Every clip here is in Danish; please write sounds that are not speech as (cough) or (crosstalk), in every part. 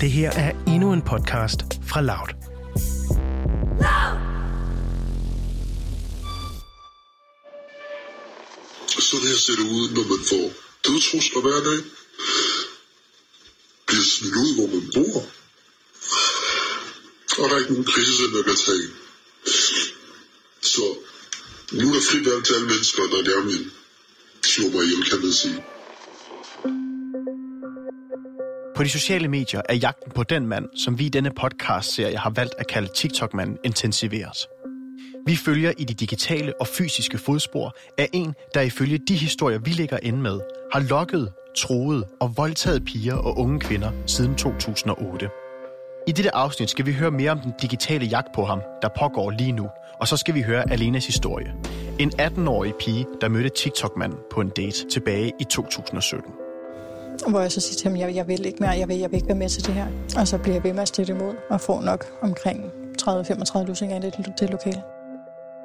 Det her er endnu en podcast fra Loud. Sådan her ser det ud, når man får dødtrusler hver dag. Bliver smidt ud, hvor man bor. Og der er ikke nogen krisecenter, der kan tage en. Så nu er der frit valg til alle mennesker, der nærmere vil slå mig ihjel, kan man sige. På de sociale medier er jagten på den mand, som vi i denne podcast-serie har valgt at kalde TikTok-manden, intensiveres. Vi følger i de digitale og fysiske fodspor af en, der ifølge de historier, vi ligger inde med, har lokket, troet og voldtaget piger og unge kvinder siden 2008. I dette afsnit skal vi høre mere om den digitale jagt på ham, der pågår lige nu, og så skal vi høre Alenas historie. En 18-årig pige, der mødte TikTok-manden på en date tilbage i 2017. Hvor jeg så siger til ham, jeg, jeg vil ikke mere, jeg vil, jeg vil ikke være med til det her. Og så bliver jeg ved med at stille imod, og får nok omkring 30-35 lusinger i det, det lokale.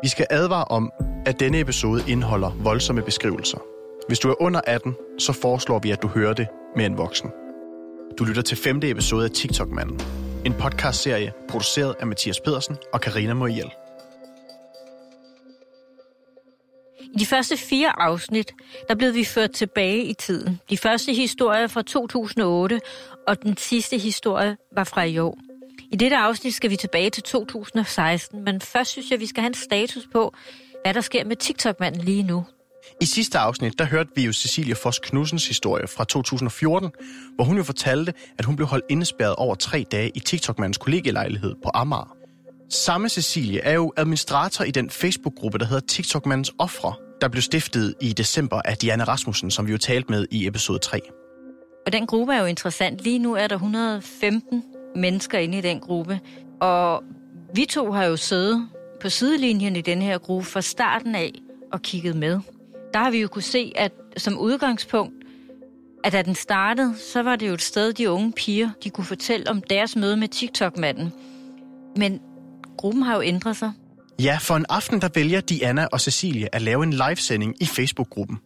Vi skal advare om, at denne episode indeholder voldsomme beskrivelser. Hvis du er under 18, så foreslår vi, at du hører det med en voksen. Du lytter til femte episode af TikTok-manden. En podcastserie produceret af Mathias Pedersen og Karina Moriel. I de første fire afsnit, der blev vi ført tilbage i tiden. De første historier fra 2008, og den sidste historie var fra i år. I dette afsnit skal vi tilbage til 2016, men først synes jeg, vi skal have en status på, hvad der sker med TikTok-manden lige nu. I sidste afsnit, der hørte vi jo Cecilie Foss Knudsens historie fra 2014, hvor hun jo fortalte, at hun blev holdt indespærret over tre dage i TikTok-mandens kollegielejlighed på Amager. Samme Cecilie er jo administrator i den Facebook-gruppe, der hedder TikTok-mandens Offre, der blev stiftet i december af Diana Rasmussen, som vi jo talte med i episode 3. Og den gruppe er jo interessant. Lige nu er der 115 mennesker inde i den gruppe, og vi to har jo siddet på sidelinjen i den her gruppe fra starten af og kigget med. Der har vi jo kunne se, at som udgangspunkt, at da den startede, så var det jo et sted, de unge piger, de kunne fortælle om deres møde med TikTok-manden. Men gruppen har jo ændret sig. Ja, for en aften der vælger Diana og Cecilie at lave en livesending i Facebook-gruppen.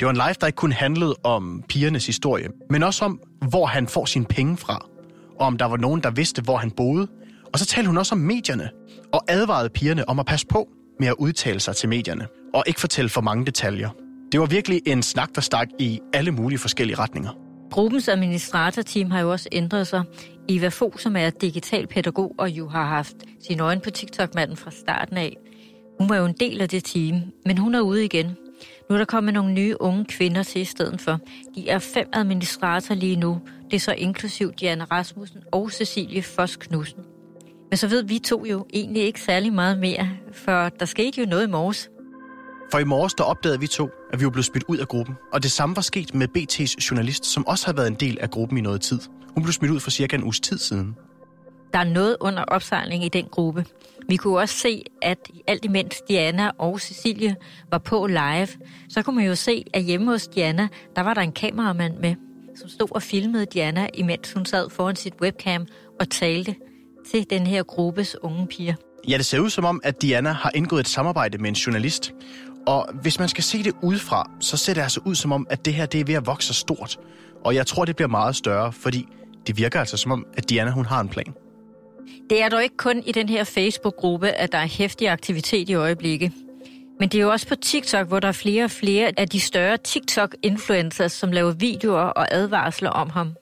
Det var en live, der ikke kun handlede om pigernes historie, men også om, hvor han får sine penge fra, og om der var nogen, der vidste, hvor han boede. Og så talte hun også om medierne, og advarede pigerne om at passe på med at udtale sig til medierne, og ikke fortælle for mange detaljer. Det var virkelig en snak, der stak i alle mulige forskellige retninger. Gruppens administratorteam har jo også ændret sig. Eva Fo, som er digital pædagog og jo har haft sin øjne på TikTok-manden fra starten af. Hun var jo en del af det team, men hun er ude igen. Nu er der kommet nogle nye unge kvinder til i stedet for. De er fem administratorer lige nu. Det er så inklusiv Diana Rasmussen og Cecilie Foss Knudsen. Men så ved vi to jo egentlig ikke særlig meget mere, for der skete jo noget i morges. For i morges der opdagede vi to, at vi var blevet smidt ud af gruppen. Og det samme var sket med BT's journalist, som også har været en del af gruppen i noget tid. Hun blev smidt ud for cirka en uges tid siden. Der er noget under opsejling i den gruppe. Vi kunne også se, at alt imens Diana og Cecilie var på live, så kunne man jo se, at hjemme hos Diana, der var der en kameramand med, som stod og filmede Diana, imens hun sad foran sit webcam og talte til den her gruppes unge piger. Ja, det ser ud som om, at Diana har indgået et samarbejde med en journalist. Og hvis man skal se det udefra, så ser det altså ud som om, at det her det er ved at vokse stort. Og jeg tror, det bliver meget større, fordi det virker altså som om, at Diana hun har en plan. Det er dog ikke kun i den her Facebook-gruppe, at der er hæftig aktivitet i øjeblikket. Men det er jo også på TikTok, hvor der er flere og flere af de større TikTok-influencers, som laver videoer og advarsler om ham.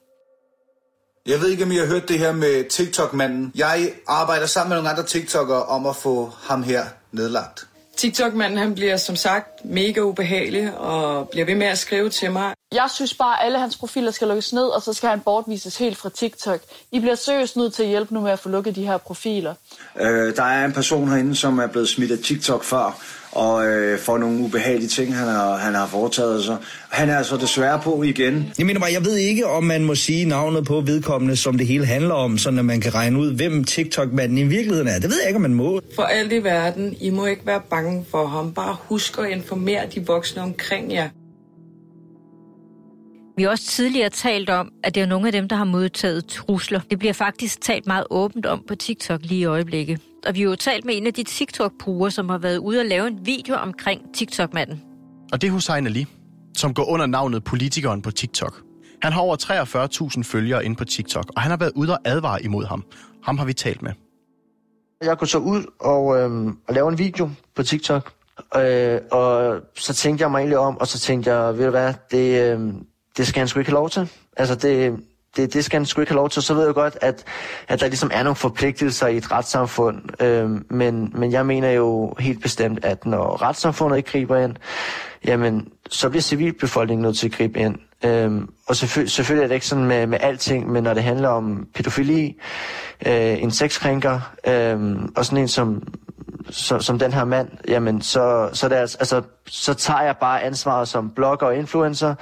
Jeg ved ikke, om I har hørt det her med TikTok-manden. Jeg arbejder sammen med nogle andre TikTokere om at få ham her nedlagt. TikTok-manden han bliver som sagt mega ubehagelig og bliver ved med at skrive til mig. Jeg synes bare, at alle hans profiler skal lukkes ned, og så skal han bortvises helt fra TikTok. I bliver seriøst nødt til at hjælpe nu med at få lukket de her profiler. Øh, der er en person herinde, som er blevet smidt af TikTok før, og øh, får nogle ubehagelige ting, han har, han har foretaget sig. Han er altså desværre på igen. Jeg mener bare, jeg ved ikke, om man må sige navnet på vedkommende, som det hele handler om, så at man kan regne ud, hvem TikTok-manden i virkeligheden er. Det ved jeg ikke, om man må. For alt i verden, I må ikke være bange for ham. Bare husk at informere de voksne omkring jer. Vi har også tidligere talt om, at det er nogle af dem, der har modtaget trusler. Det bliver faktisk talt meget åbent om på TikTok lige i øjeblikket. Og vi har jo talt med en af de TikTok-brugere, som har været ude og lave en video omkring TikTok-manden. Og det er Hussein Ali, som går under navnet politikeren på TikTok. Han har over 43.000 følgere inde på TikTok, og han har været ude og advare imod ham. Ham har vi talt med. Jeg går så ud og, øh, og laver en video på TikTok, øh, og så tænkte jeg mig egentlig om, og så tænkte jeg, ved du hvad, det, øh, det skal han sgu ikke have lov til. Altså det, det, det skal han sgu ikke have lov til. Så ved jeg godt, at, at der ligesom er nogle forpligtelser i et retssamfund. Øh, men, men jeg mener jo helt bestemt, at når retssamfundet ikke griber ind, jamen, så bliver civilbefolkningen nødt til at gribe ind. Øhm, og selvføl- selvfølgelig er det ikke sådan med, med alting, men når det handler om pædofili, øh, en sexkrænker, øh, og sådan en som, så, som den her mand, jamen så, så, det er, altså, altså, så tager jeg bare ansvaret som blogger og influencer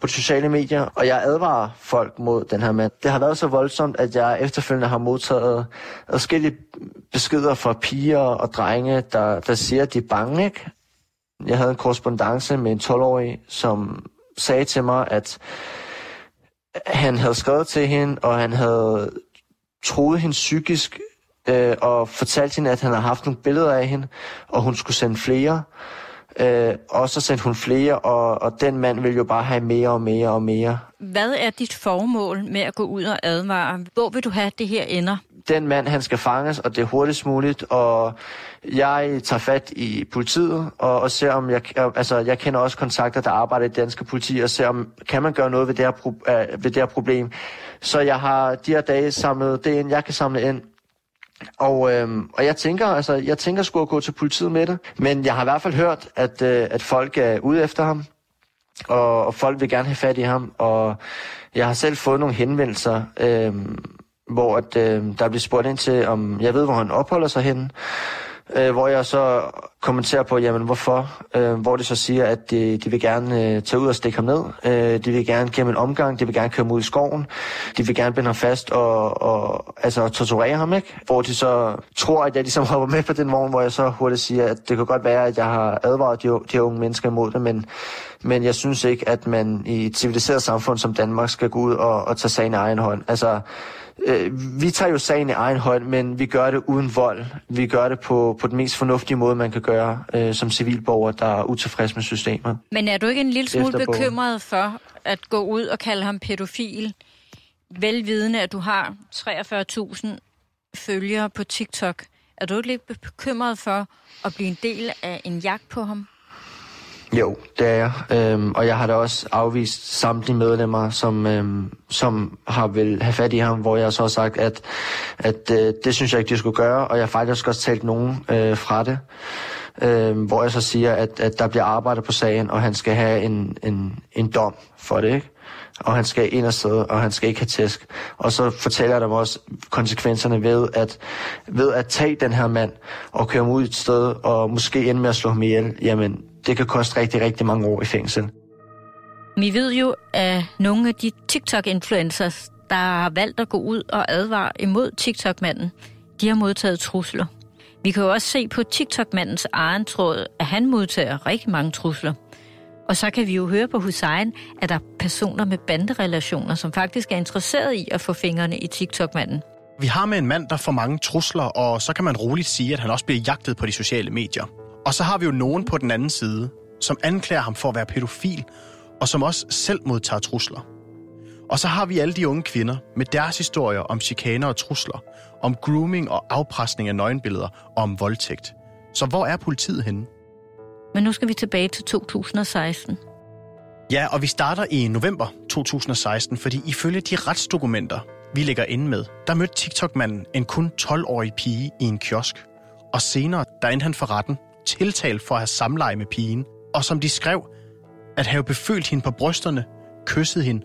på de sociale medier, og jeg advarer folk mod den her mand. Det har været så voldsomt, at jeg efterfølgende har modtaget forskellige beskeder fra piger og drenge, der, der siger, at de er bange, ikke? Jeg havde en korrespondence med en 12-årig, som sagde til mig, at han havde skrevet til hende, og han havde troet hende psykisk, øh, og fortalt hende, at han havde haft nogle billeder af hende, og hun skulle sende flere. Øh, og så sendte hun flere, og, og den mand ville jo bare have mere og mere og mere. Hvad er dit formål med at gå ud og advare? Hvor vil du have, at det her ender? Den mand, han skal fanges, og det er hurtigst muligt, og jeg tager fat i politiet, og, og ser om jeg, altså jeg kender også kontakter, der arbejder i danske politi, og ser om, kan man gøre noget ved det her, pro, øh, ved det her problem. Så jeg har de her dage samlet det ind, jeg kan samle ind, og, øhm, og jeg tænker, altså, jeg tænker sgu at gå til politiet med det. Men jeg har i hvert fald hørt, at, øh, at folk er ude efter ham. Og, og folk vil gerne have fat i ham. Og jeg har selv fået nogle henvendelser, øh, hvor at, øh, der bliver spurgt ind til, om jeg ved, hvor han opholder sig henne øh, hvor jeg så kommentere på, jamen hvorfor, øh, hvor det så siger, at de, de vil gerne øh, tage ud og stikke ham ned, øh, de vil gerne gennem en omgang, de vil gerne køre ham ud i skoven, de vil gerne binde ham fast og, og altså, torturere ham, ikke? Hvor de så tror, at jeg ligesom (laughs) hopper med på den vogn, hvor jeg så hurtigt siger, at det kan godt være, at jeg har advaret de, de her unge mennesker imod det, men, men jeg synes ikke, at man i et civiliseret samfund som Danmark skal gå ud og, og tage sagen i egen hånd. Altså, øh, vi tager jo sagen i egen hånd, men vi gør det uden vold. Vi gør det på, på den mest fornuftige måde, man kan gøre øh, som civilborger, der er utilfreds med systemet. Men er du ikke en lille smule bekymret for at gå ud og kalde ham pædofil, velvidende, at du har 43.000 følgere på TikTok? Er du ikke lidt bekymret for at blive en del af en jagt på ham? Jo, det er jeg. Øhm, og jeg har da også afvist samtlige medlemmer, som, øhm, som har vil have fat i ham, hvor jeg så har sagt, at, at øh, det synes jeg ikke, de skulle gøre, og jeg har faktisk også talt nogen øh, fra det. Øh, hvor jeg så siger, at, at der bliver arbejdet på sagen, og han skal have en, en, en dom for det, ikke? og han skal ind og sidde, og han skal ikke have tæsk. Og så fortæller jeg dem også konsekvenserne ved at, ved at tage den her mand og køre ham ud et sted, og måske ende med at slå ham ihjel. Jamen, det kan koste rigtig, rigtig mange år i fængsel. Vi ved jo, at nogle af de TikTok-influencers, der har valgt at gå ud og advare imod TikTok-manden, de har modtaget trusler. Vi kan jo også se på TikTok-mandens egen tråd, at han modtager rigtig mange trusler. Og så kan vi jo høre på Hussein, at der er personer med banderelationer, som faktisk er interesseret i at få fingrene i TikTok-manden. Vi har med en mand, der får mange trusler, og så kan man roligt sige, at han også bliver jagtet på de sociale medier. Og så har vi jo nogen på den anden side, som anklager ham for at være pædofil, og som også selv modtager trusler. Og så har vi alle de unge kvinder med deres historier om chikaner og trusler, om grooming og afpresning af nøgenbilleder og om voldtægt. Så hvor er politiet henne? Men nu skal vi tilbage til 2016. Ja, og vi starter i november 2016, fordi ifølge de retsdokumenter, vi ligger inde med, der mødte TikTok-manden en kun 12-årig pige i en kiosk. Og senere, der endte han for retten, tiltalt for at have samleje med pigen, og som de skrev, at have befølt hende på brysterne, kysset hende,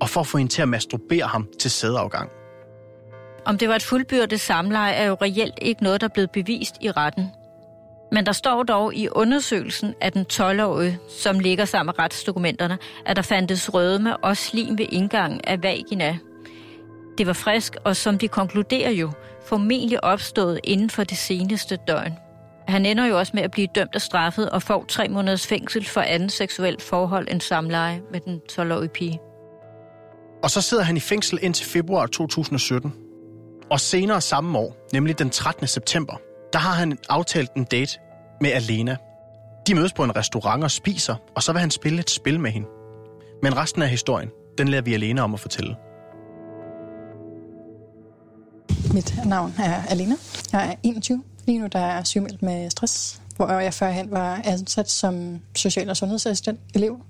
og for at få hende til at masturbere ham til sædeafgang. Om det var et fuldbyrdet samleje, er jo reelt ikke noget, der er blevet bevist i retten. Men der står dog i undersøgelsen af den 12-årige, som ligger sammen med retsdokumenterne, at der fandtes rødme og slim ved indgangen af vagina. Det var frisk, og som de konkluderer jo, formentlig opstået inden for det seneste døgn. Han ender jo også med at blive dømt og straffet og får tre måneders fængsel for anden seksuelt forhold end samleje med den 12-årige pige. Og så sidder han i fængsel indtil februar 2017. Og senere samme år, nemlig den 13. september, der har han aftalt en date med Alena. De mødes på en restaurant og spiser, og så vil han spille et spil med hende. Men resten af historien, den lader vi Alena om at fortælle. Mit navn er Alena. Jeg er 21. Lige nu der er jeg sygemeldt med stress, hvor jeg førhen var ansat som social- og sundhedsassistent elev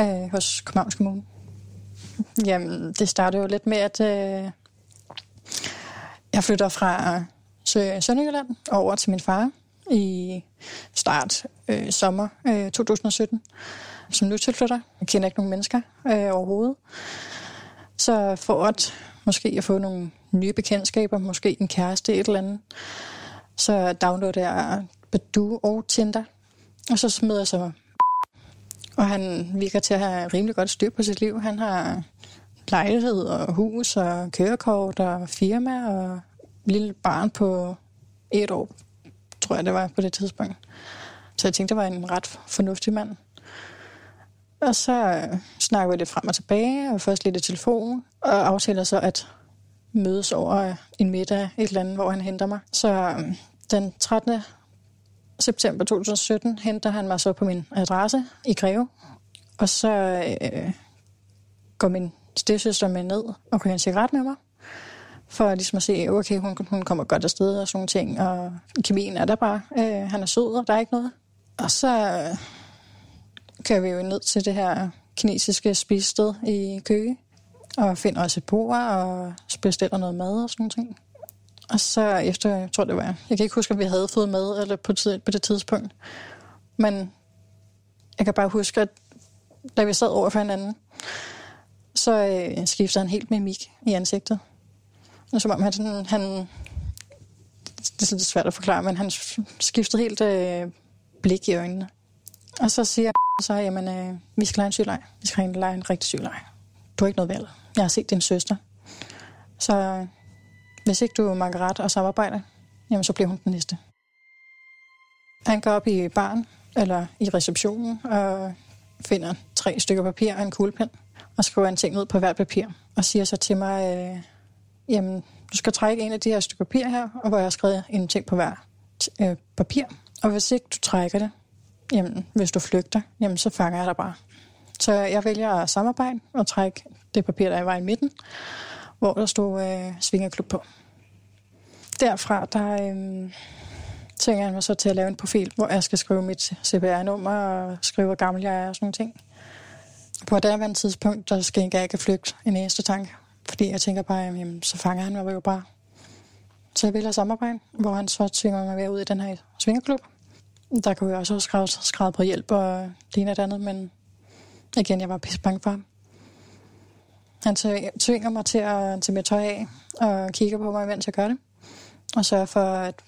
øh, hos Københavns Kommune. Jamen, det startede jo lidt med, at øh, jeg flytter fra Sønderjylland over til min far i start øh, sommer øh, 2017 som nu tilflytter. Jeg kender ikke nogen mennesker øh, overhovedet. Så for at måske at få nogle nye bekendtskaber, måske en kæreste, et eller andet, så downloader jeg Badoo og Tinder. Og så smider jeg så og han virker til at have rimelig godt styr på sit liv. Han har lejlighed og hus og kørekort og firma og lille barn på et år, tror jeg det var på det tidspunkt. Så jeg tænkte, det var en ret fornuftig mand. Og så snakker vi lidt frem og tilbage, og først lidt i telefon, og aftaler så at mødes over en middag et eller andet, hvor han henter mig. Så øhm, den 13 september 2017 henter han mig så på min adresse i Greve, og så øh, går min stedsøster med ned og kører en cigaret med mig, for ligesom at se, okay, hun, hun kommer godt afsted og sådan nogle ting, og kemien er der bare. Øh, han er sød, og der er ikke noget. Og så øh, kører vi jo ned til det her kinesiske spisested i Køge, og finder også et bord og bestiller noget mad og sådan ting. Og så efter, jeg tror det var, jeg kan ikke huske, om vi havde fået mad eller på, på det tidspunkt, men jeg kan bare huske, at da vi sad over for hinanden, så øh, skiftede han helt mimik i ansigtet. Og som om han, sådan, han det er lidt svært at forklare, men han skiftede helt øh, blik i øjnene. Og så siger jeg (laughs) så, jamen, øh, vi skal lege en sygelej. Vi skal lege en rigtig sygelej. Du har ikke noget valg. Jeg har set din søster. Så hvis ikke du er Margaret og samarbejder, jamen så bliver hun den næste. Han går op i baren, eller i receptionen, og finder tre stykker papir og en kuglepen, og skriver en ting ud på hvert papir, og siger så til mig, øh, jamen, du skal trække en af de her stykker papir her, og hvor jeg har skrevet en ting på hver øh, papir. Og hvis ikke du trækker det, jamen, hvis du flygter, jamen, så fanger jeg dig bare. Så jeg vælger at samarbejde og trække det papir, der var i midten, hvor der stod øh, Svingerklub på. Derfra, der øh, tænker jeg mig så til at lave en profil, hvor jeg skal skrive mit CPR-nummer og skrive, hvor gammel jeg er og sådan nogle ting. På et andet tidspunkt, der skal jeg ikke flygte en eneste tanke. Fordi jeg tænker bare, jamen, så fanger han mig jo bare. Så jeg vælger samarbejde, hvor han så tvinger mig med ud i den her svingerklub. Der kunne jeg også have skrevet, skrevet på hjælp og det ene og det andet, men igen, jeg var pisse bange for ham. Han tvinger mig til at tage mit tøj af og kigger på mig, mens jeg gør det. Og sørger for, at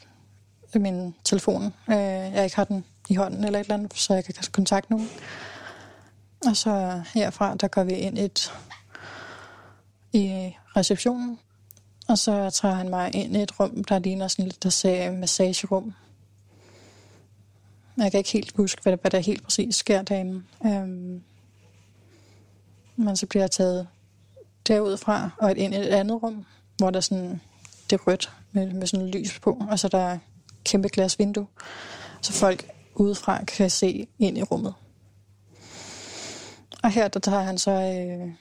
min telefon, øh, jeg ikke har den i hånden eller et eller andet, så jeg kan kontakte nogen. Og så herfra, der går vi ind et, i receptionen, og så tager han mig ind i et rum, der ligner sådan lidt, der sagde massagerum. Jeg kan ikke helt huske, hvad der, hvad der helt præcis sker derinde. Øhm, men så bliver jeg taget derudfra og ind i et andet rum, hvor der sådan, det er rødt med, med sådan lys på, og så der er kæmpe glas vindue, så folk udefra kan se ind i rummet. Og her der tager han så, øh,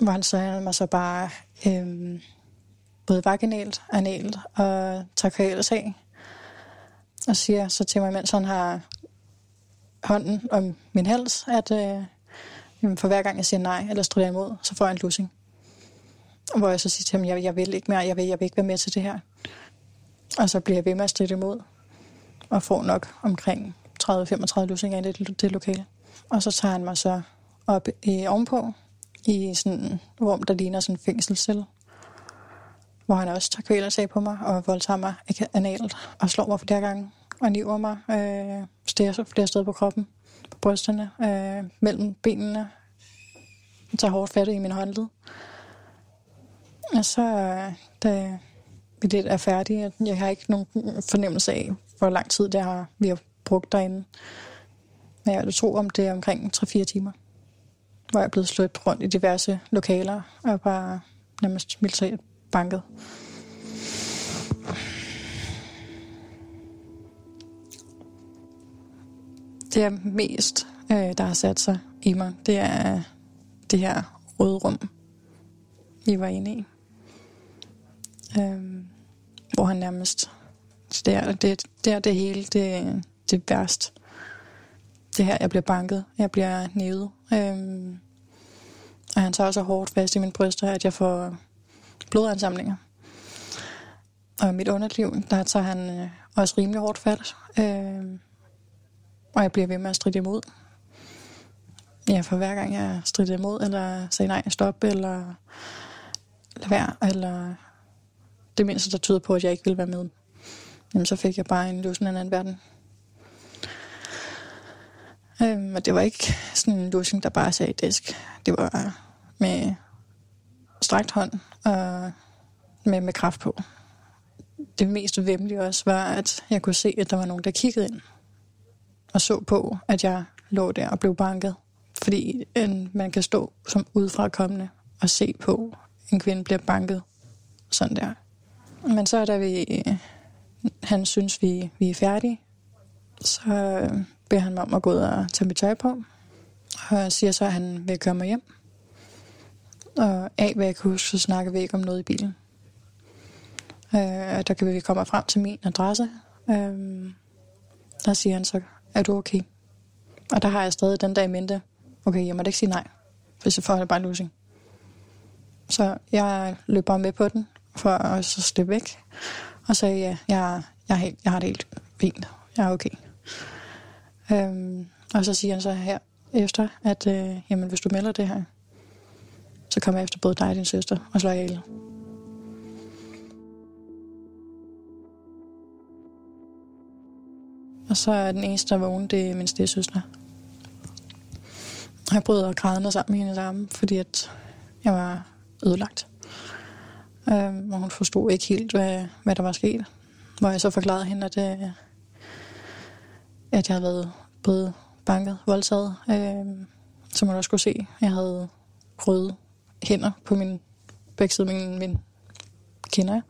hvor han så mig så bare øh, både vaginalt, analt og trakealt af, og siger så til mig, mens han har hånden om min hals, at øh, for hver gang jeg siger nej eller strider imod, så får jeg en lussing. Hvor jeg så siger til ham, jeg, jeg vil ikke mere, jeg vil, jeg vil ikke være med til det her. Og så bliver jeg ved med at stride imod, og får nok omkring 30-35 lussinger i det, det lokale. Og så tager han mig så op i, ovenpå, i sådan en rum, der ligner sådan en fængselscelle, hvor han også tager kvælersag på mig og voldtager mig analt og slår mig flere gange og niver mig øh, flere, flere steder på kroppen, på brysterne, øh, mellem benene. Jeg tager hårdt fat i min håndled. Og så, øh, da vi lidt er færdige, jeg har ikke nogen fornemmelse af, hvor lang tid det har, vi har brugt derinde. Men jeg tror, om det er omkring 3-4 timer, hvor jeg er blevet slået rundt i diverse lokaler og bare nærmest militært banket. Det er mest, øh, der har sat sig i mig, det er det her røde rum, vi var inde i. Øh, hvor han nærmest... Det er det, det, er det hele, det, det værst. Det her, jeg bliver banket, jeg bliver nævet. Øh, og han tager så hårdt fast i min bryster, at jeg får blodansamlinger. Og i mit underliv, der tager han øh, også rimelig hårdt fat. Øh, og jeg bliver ved med at stride imod. Ja, for hver gang jeg strider imod, eller siger nej, stop, eller lad være, eller det mindste, der tyder på, at jeg ikke vil være med, jamen så fik jeg bare en løsning af en anden verden. Øhm, og det var ikke sådan en løsning, der bare sagde disk. Det var med strakt hånd og med, med kraft på. Det mest vemmelige også var, at jeg kunne se, at der var nogen, der kiggede ind og så på, at jeg lå der og blev banket. Fordi en, man kan stå som udfrakommende og se på, en kvinde bliver banket sådan der. Men så da vi, han synes, vi, vi er færdige, så øh, beder han mig om at gå ud og tage mit tøj på. Og siger så, at han vil køre mig hjem. Og af hvad jeg kan huske, så snakker vi ikke om noget i bilen. Øh, der kan vi komme frem til min adresse. Øh, der siger han så, er du okay? Og der har jeg stadig den dag i mente, okay, jeg må ikke sige nej, hvis jeg får det bare losing. Så jeg løb bare med på den, for at så slippe væk. Og sagde, ja, jeg, jeg, helt, jeg har det helt fint. Jeg er okay. Øhm, og så siger han så her efter, at øh, jamen, hvis du melder det her, så kommer jeg efter både dig og din søster og slår ihjel. Og så er den eneste, der vågen, det er min stedsøster. Jeg brød og grædende sammen med hendes arme, fordi at jeg var ødelagt. Øhm, og hun forstod ikke helt, hvad, hvad der var sket. Hvor jeg så forklarede hende, at, øh, at jeg havde været både banket, voldtaget. Øh, som man også kunne se, jeg havde røde hænder på min begge sider min, min kinder.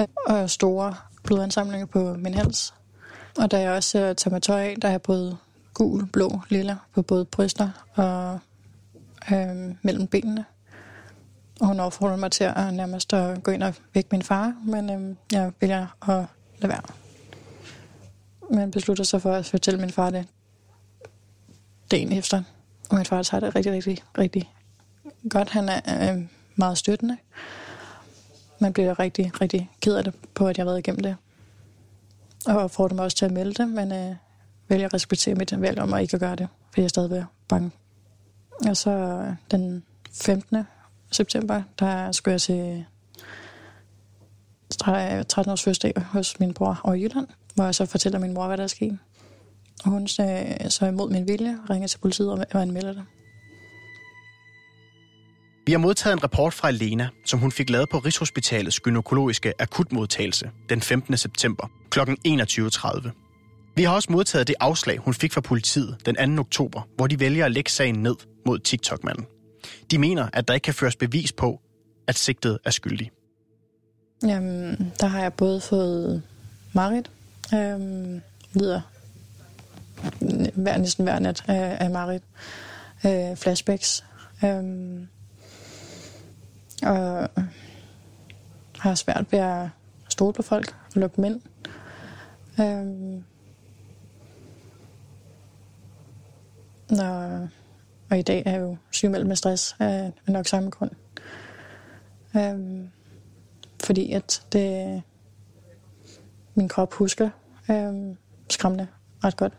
Øh, og store blodansamlinger på min hals. Og da jeg også øh, tager mig tøj af, der er jeg både gul, blå, lilla på både bryster og øh, mellem benene. Og hun opfordrer mig til at nærmest at gå ind og vække min far, men øh, jeg vælger at lade være. Men beslutter sig for at fortælle min far det dagen efter. Og min far tager det rigtig, rigtig, rigtig godt. Han er øh, meget støttende. Man bliver rigtig, rigtig ked af det på, at jeg har været igennem det. Og får dem også til at melde det, men øh, vælger at respektere mit valg om at ikke at gøre det, for jeg er stadig bange. Og så øh, den 15. september, der skulle jeg til 13 års fødselsdag hos min bror over i Jylland, hvor jeg så fortæller min mor, hvad der er sket. Og hun øh, så imod min vilje ringer til politiet og anmelder det. Vi har modtaget en rapport fra Lena, som hun fik lavet på Rigshospitalets gynækologiske akutmodtagelse den 15. september kl. 21.30. Vi har også modtaget det afslag, hun fik fra politiet den 2. oktober, hvor de vælger at lægge sagen ned mod TikTok-manden. De mener, at der ikke kan føres bevis på, at sigtet er skyldig. Jamen, der har jeg både fået Marit, øhm, lider hver, næsten hver nat øh, af, af Marit, øh, flashbacks, øhm, og øh, har svært ved at stole på folk og lukke dem ind. Øhm, Når, og i dag er jeg jo sygemeldt med stress af nok samme grund. Øhm, fordi at det, min krop husker øhm, skræmmende ret godt.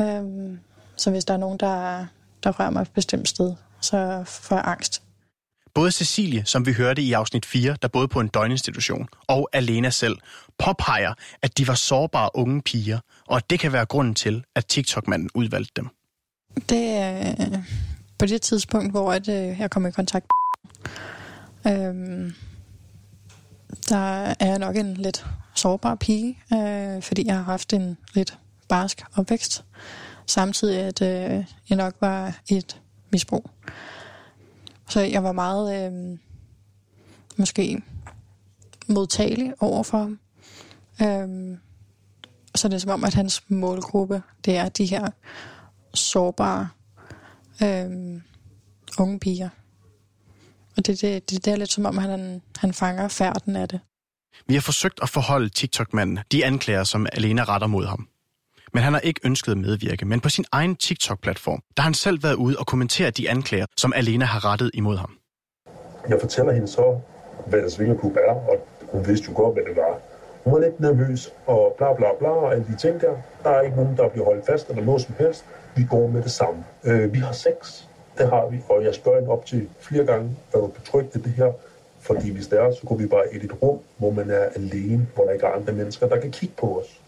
Øhm, så hvis der er nogen, der, der rører mig et bestemt sted, så får jeg angst. Både Cecilie, som vi hørte i afsnit 4, der boede på en døgninstitution, og Alena selv, påpeger, at de var sårbare unge piger, og at det kan være grunden til, at TikTok-manden udvalgte dem. Det er øh, på det tidspunkt, hvor at, øh, jeg kom i kontakt øhm, der er jeg nok en lidt sårbar pige, øh, fordi jeg har haft en lidt barsk opvækst, samtidig at øh, jeg nok var et misbrug. Så jeg var meget øh, måske modtagelig overfor ham. Øh, så det er som om, at hans målgruppe, det er de her sårbare, øh, unge piger. Og det, det, det, det er lidt som om, han, han fanger færden af det. Vi har forsøgt at forholde TikTok-manden de anklager, som Alena retter mod ham. Men han har ikke ønsket at medvirke, men på sin egen TikTok-platform, der har han selv været ude og kommentere de anklager, som Alena har rettet imod ham. Jeg fortæller hende så, hvad der kunne være, og hun vidste jo godt, hvad det var. Hun var lidt nervøs, og bla bla bla, og alle de ting der. Der er ikke nogen, der bliver holdt fast, eller noget som helst. Vi går med det samme. Øh, vi har sex, det har vi, og jeg spørger hende op til flere gange, er du betrygt det her? Fordi hvis det er, så går vi bare i et rum, hvor man er alene, hvor der ikke er andre mennesker, der kan kigge på os.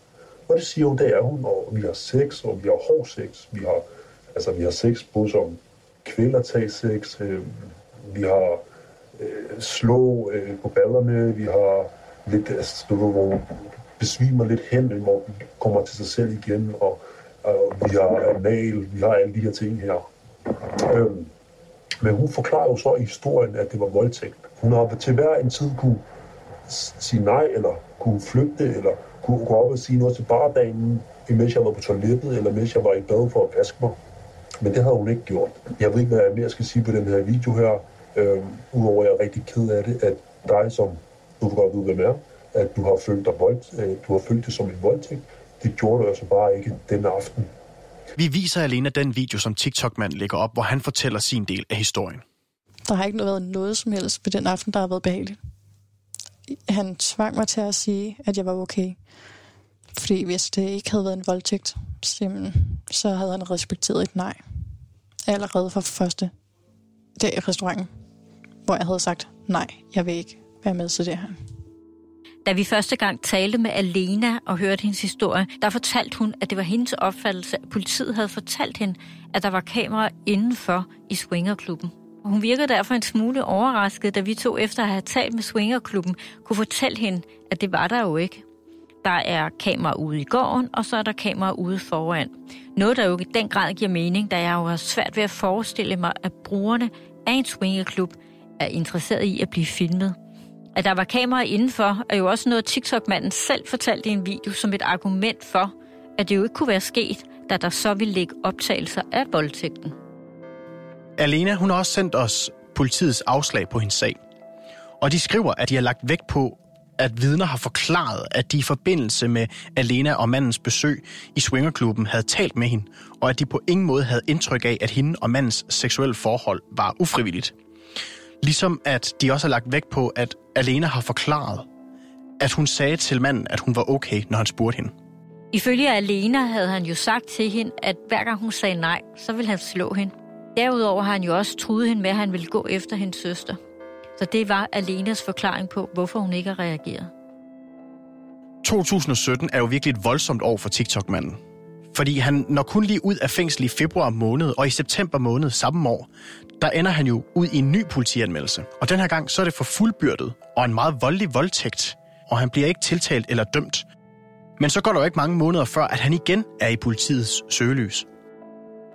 Og det siger hun, det er hun, og vi har sex, og vi har hård sex. Vi har, altså, vi har sex både som kvinder tager sex, øh, vi har øh, slå øh, på ballerne, vi har lidt, altså, du ved, hvor besvimer lidt hen, hvor vi kommer til sig selv igen, og, og vi har anal, vi har alle de her ting her. Øhm, men hun forklarer jo så i historien, at det var voldtægt. Hun har til hver en tid kunne sige nej, eller kunne flygte, eller kunne gå op og sige noget til bardamen, imens jeg var på toilettet, eller mens jeg var i bad for at vaske mig. Men det havde hun ikke gjort. Jeg ved ikke, hvad jeg mere skal sige på den her video her, øh, udover at jeg er rigtig ked af det, at dig, som du godt ved, hvem er, at du har følt dig voldt, øh, du har følt det som en voldtægt. Det gjorde du altså bare ikke den aften. Vi viser alene den video, som TikTok-manden lægger op, hvor han fortæller sin del af historien. Der har ikke været noget som helst på den aften, der har været behageligt. Han tvang mig til at sige, at jeg var okay. Fordi hvis det ikke havde været en voldtægt, så havde han respekteret et nej. Allerede fra første dag i restauranten, hvor jeg havde sagt, nej, jeg vil ikke være med til det her. Da vi første gang talte med Alena og hørte hendes historie, der fortalte hun, at det var hendes opfattelse, at politiet havde fortalt hende, at der var kameraer indenfor i swingerklubben. Hun virkede derfor en smule overrasket, da vi to efter at have talt med swingerklubben, kunne fortælle hende, at det var der jo ikke. Der er kamera ude i gården, og så er der kamera ude foran. Noget, der jo i den grad giver mening, da jeg jo har svært ved at forestille mig, at brugerne af en swingerklub er interesseret i at blive filmet. At der var kamera indenfor, er jo også noget, TikTok-manden selv fortalte i en video som et argument for, at det jo ikke kunne være sket, da der så ville ligge optagelser af voldtægten. Alena, hun har også sendt os politiets afslag på hendes sag. Og de skriver, at de har lagt vægt på, at vidner har forklaret, at de i forbindelse med Alena og mandens besøg i swingerklubben havde talt med hende, og at de på ingen måde havde indtryk af, at hende og mandens seksuelle forhold var ufrivilligt. Ligesom at de også har lagt vægt på, at Alena har forklaret, at hun sagde til manden, at hun var okay, når han spurgte hende. Ifølge Alena havde han jo sagt til hende, at hver gang hun sagde nej, så ville han slå hende. Derudover har han jo også truet hende med, at han ville gå efter hendes søster. Så det var Alenas forklaring på, hvorfor hun ikke har reageret. 2017 er jo virkelig et voldsomt år for TikTok-manden. Fordi han når kun lige ud af fængsel i februar måned, og i september måned samme år, der ender han jo ud i en ny politianmeldelse. Og den her gang, så er det for fuldbyrdet og en meget voldelig voldtægt, og han bliver ikke tiltalt eller dømt. Men så går der jo ikke mange måneder før, at han igen er i politiets søgelys.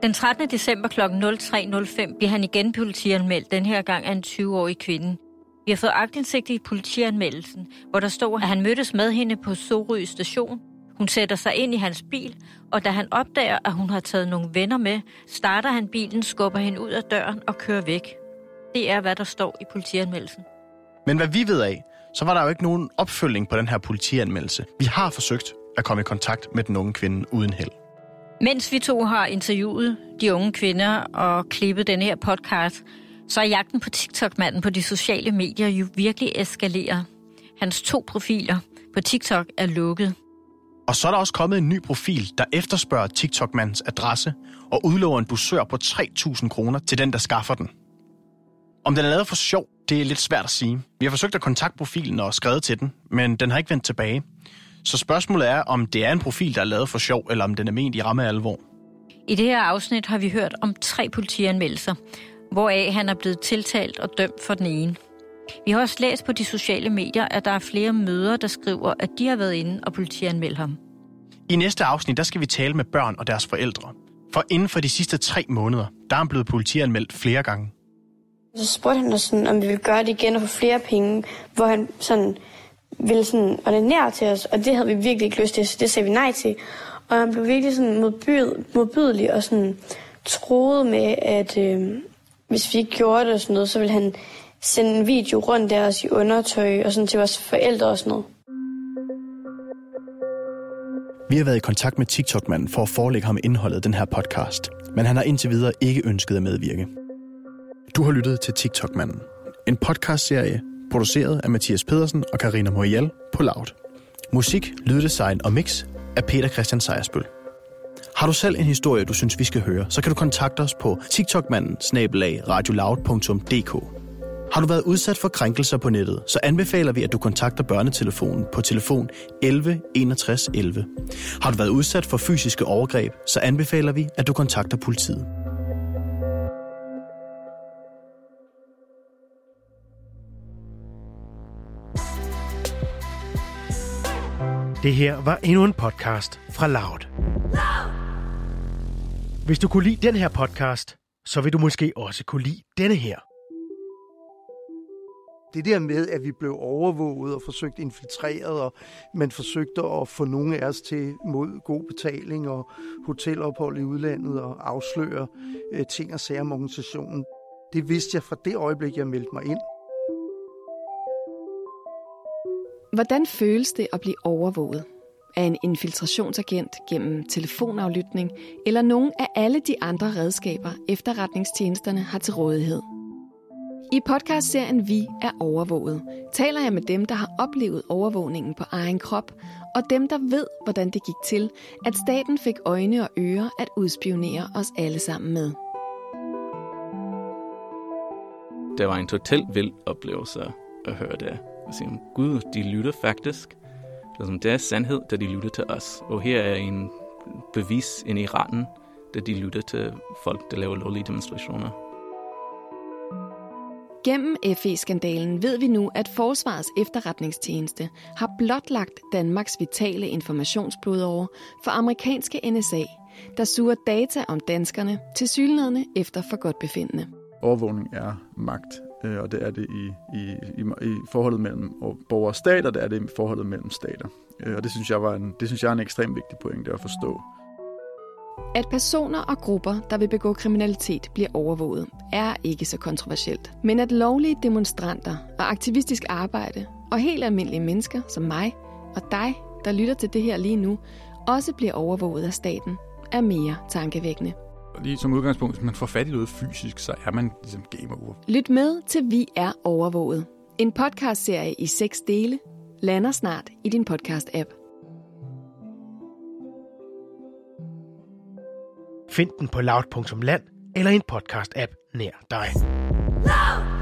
Den 13. december kl. 03.05 bliver han igen politianmeldt, den her gang af en 20-årig kvinde. Vi har fået agtindsigt i politianmeldelsen, hvor der står, at han mødtes med hende på Sorø station. Hun sætter sig ind i hans bil, og da han opdager, at hun har taget nogle venner med, starter han bilen, skubber hende ud af døren og kører væk. Det er, hvad der står i politianmeldelsen. Men hvad vi ved af, så var der jo ikke nogen opfølging på den her politianmeldelse. Vi har forsøgt at komme i kontakt med den unge kvinde uden held. Mens vi to har interviewet de unge kvinder og klippet den her podcast, så er jagten på TikTok-manden på de sociale medier jo virkelig eskaleret. Hans to profiler på TikTok er lukket. Og så er der også kommet en ny profil, der efterspørger TikTok-mandens adresse og udlover en dusør på 3.000 kroner til den, der skaffer den. Om den er lavet for sjov, det er lidt svært at sige. Vi har forsøgt at kontakte profilen og skrevet til den, men den har ikke vendt tilbage. Så spørgsmålet er, om det er en profil, der er lavet for sjov, eller om den er ment i ramme alvor. I det her afsnit har vi hørt om tre politianmeldelser, hvoraf han er blevet tiltalt og dømt for den ene. Vi har også læst på de sociale medier, at der er flere møder, der skriver, at de har været inde og politianmeldt ham. I næste afsnit, der skal vi tale med børn og deres forældre. For inden for de sidste tre måneder, der er han blevet politianmeldt flere gange. Så spurgte han os sådan, om vi ville gøre det igen og få flere penge, hvor han sådan ville sådan ordinere til os, og det havde vi virkelig ikke lyst til, så det sagde vi nej til. Og han blev virkelig sådan modbyd, modbydelig og sådan troede med, at øh, hvis vi ikke gjorde det og sådan noget, så ville han sende en video rundt der os i undertøj og sådan til vores forældre og sådan noget. Vi har været i kontakt med TikTok-manden for at forelægge ham indholdet af den her podcast, men han har indtil videre ikke ønsket at medvirke. Du har lyttet til TikTok-manden, en podcastserie produceret af Mathias Pedersen og Karina Morial på Loud. Musik, lyddesign og mix af Peter Christian Sejersbøl. Har du selv en historie, du synes, vi skal høre, så kan du kontakte os på tiktokmanden radioloud.dk. Har du været udsat for krænkelser på nettet, så anbefaler vi, at du kontakter børnetelefonen på telefon 11 61 11. Har du været udsat for fysiske overgreb, så anbefaler vi, at du kontakter politiet. Det her var endnu en podcast fra Loud. Hvis du kunne lide den her podcast, så vil du måske også kunne lide denne her. Det der med, at vi blev overvåget og forsøgt infiltreret, og man forsøgte at få nogle af os til mod god betaling og hotelophold i udlandet og afsløre øh, ting og sager om organisationen. Det vidste jeg fra det øjeblik, jeg meldte mig ind. Hvordan føles det at blive overvåget? Af en infiltrationsagent gennem telefonaflytning eller nogen af alle de andre redskaber, efterretningstjenesterne har til rådighed? I podcastserien Vi er overvåget taler jeg med dem, der har oplevet overvågningen på egen krop, og dem, der ved, hvordan det gik til, at staten fik øjne og ører at udspionere os alle sammen med. Det var en totalt vild oplevelse at høre det. Jeg siger, gud, de lytter faktisk. Det er, som, det er sandhed, da de lytter til os. Og her er en bevis ind i retten, da de lytter til folk, der laver lovlige demonstrationer. Gennem FE-skandalen ved vi nu, at Forsvarets efterretningstjeneste har blotlagt Danmarks vitale informationsblodåre for amerikanske NSA, der suger data om danskerne til syglederne efter for godt befindende. Overvågning er magt, øh, og det er det i, i, i, i forholdet mellem borgere og stater, det er det i forholdet mellem stater. Øh, og det synes jeg, var en, det synes jeg er en ekstremt vigtig pointe at forstå. At personer og grupper, der vil begå kriminalitet, bliver overvåget, er ikke så kontroversielt. Men at lovlige demonstranter og aktivistisk arbejde og helt almindelige mennesker som mig og dig, der lytter til det her lige nu, også bliver overvåget af staten, er mere tankevækkende. Lige som udgangspunkt, hvis man får fat i noget fysisk, så er man ligesom game over. Lyt med til Vi er overvåget. En podcastserie i seks dele lander snart i din podcast-app. Find den på loud.land eller en podcast-app nær dig. Loud!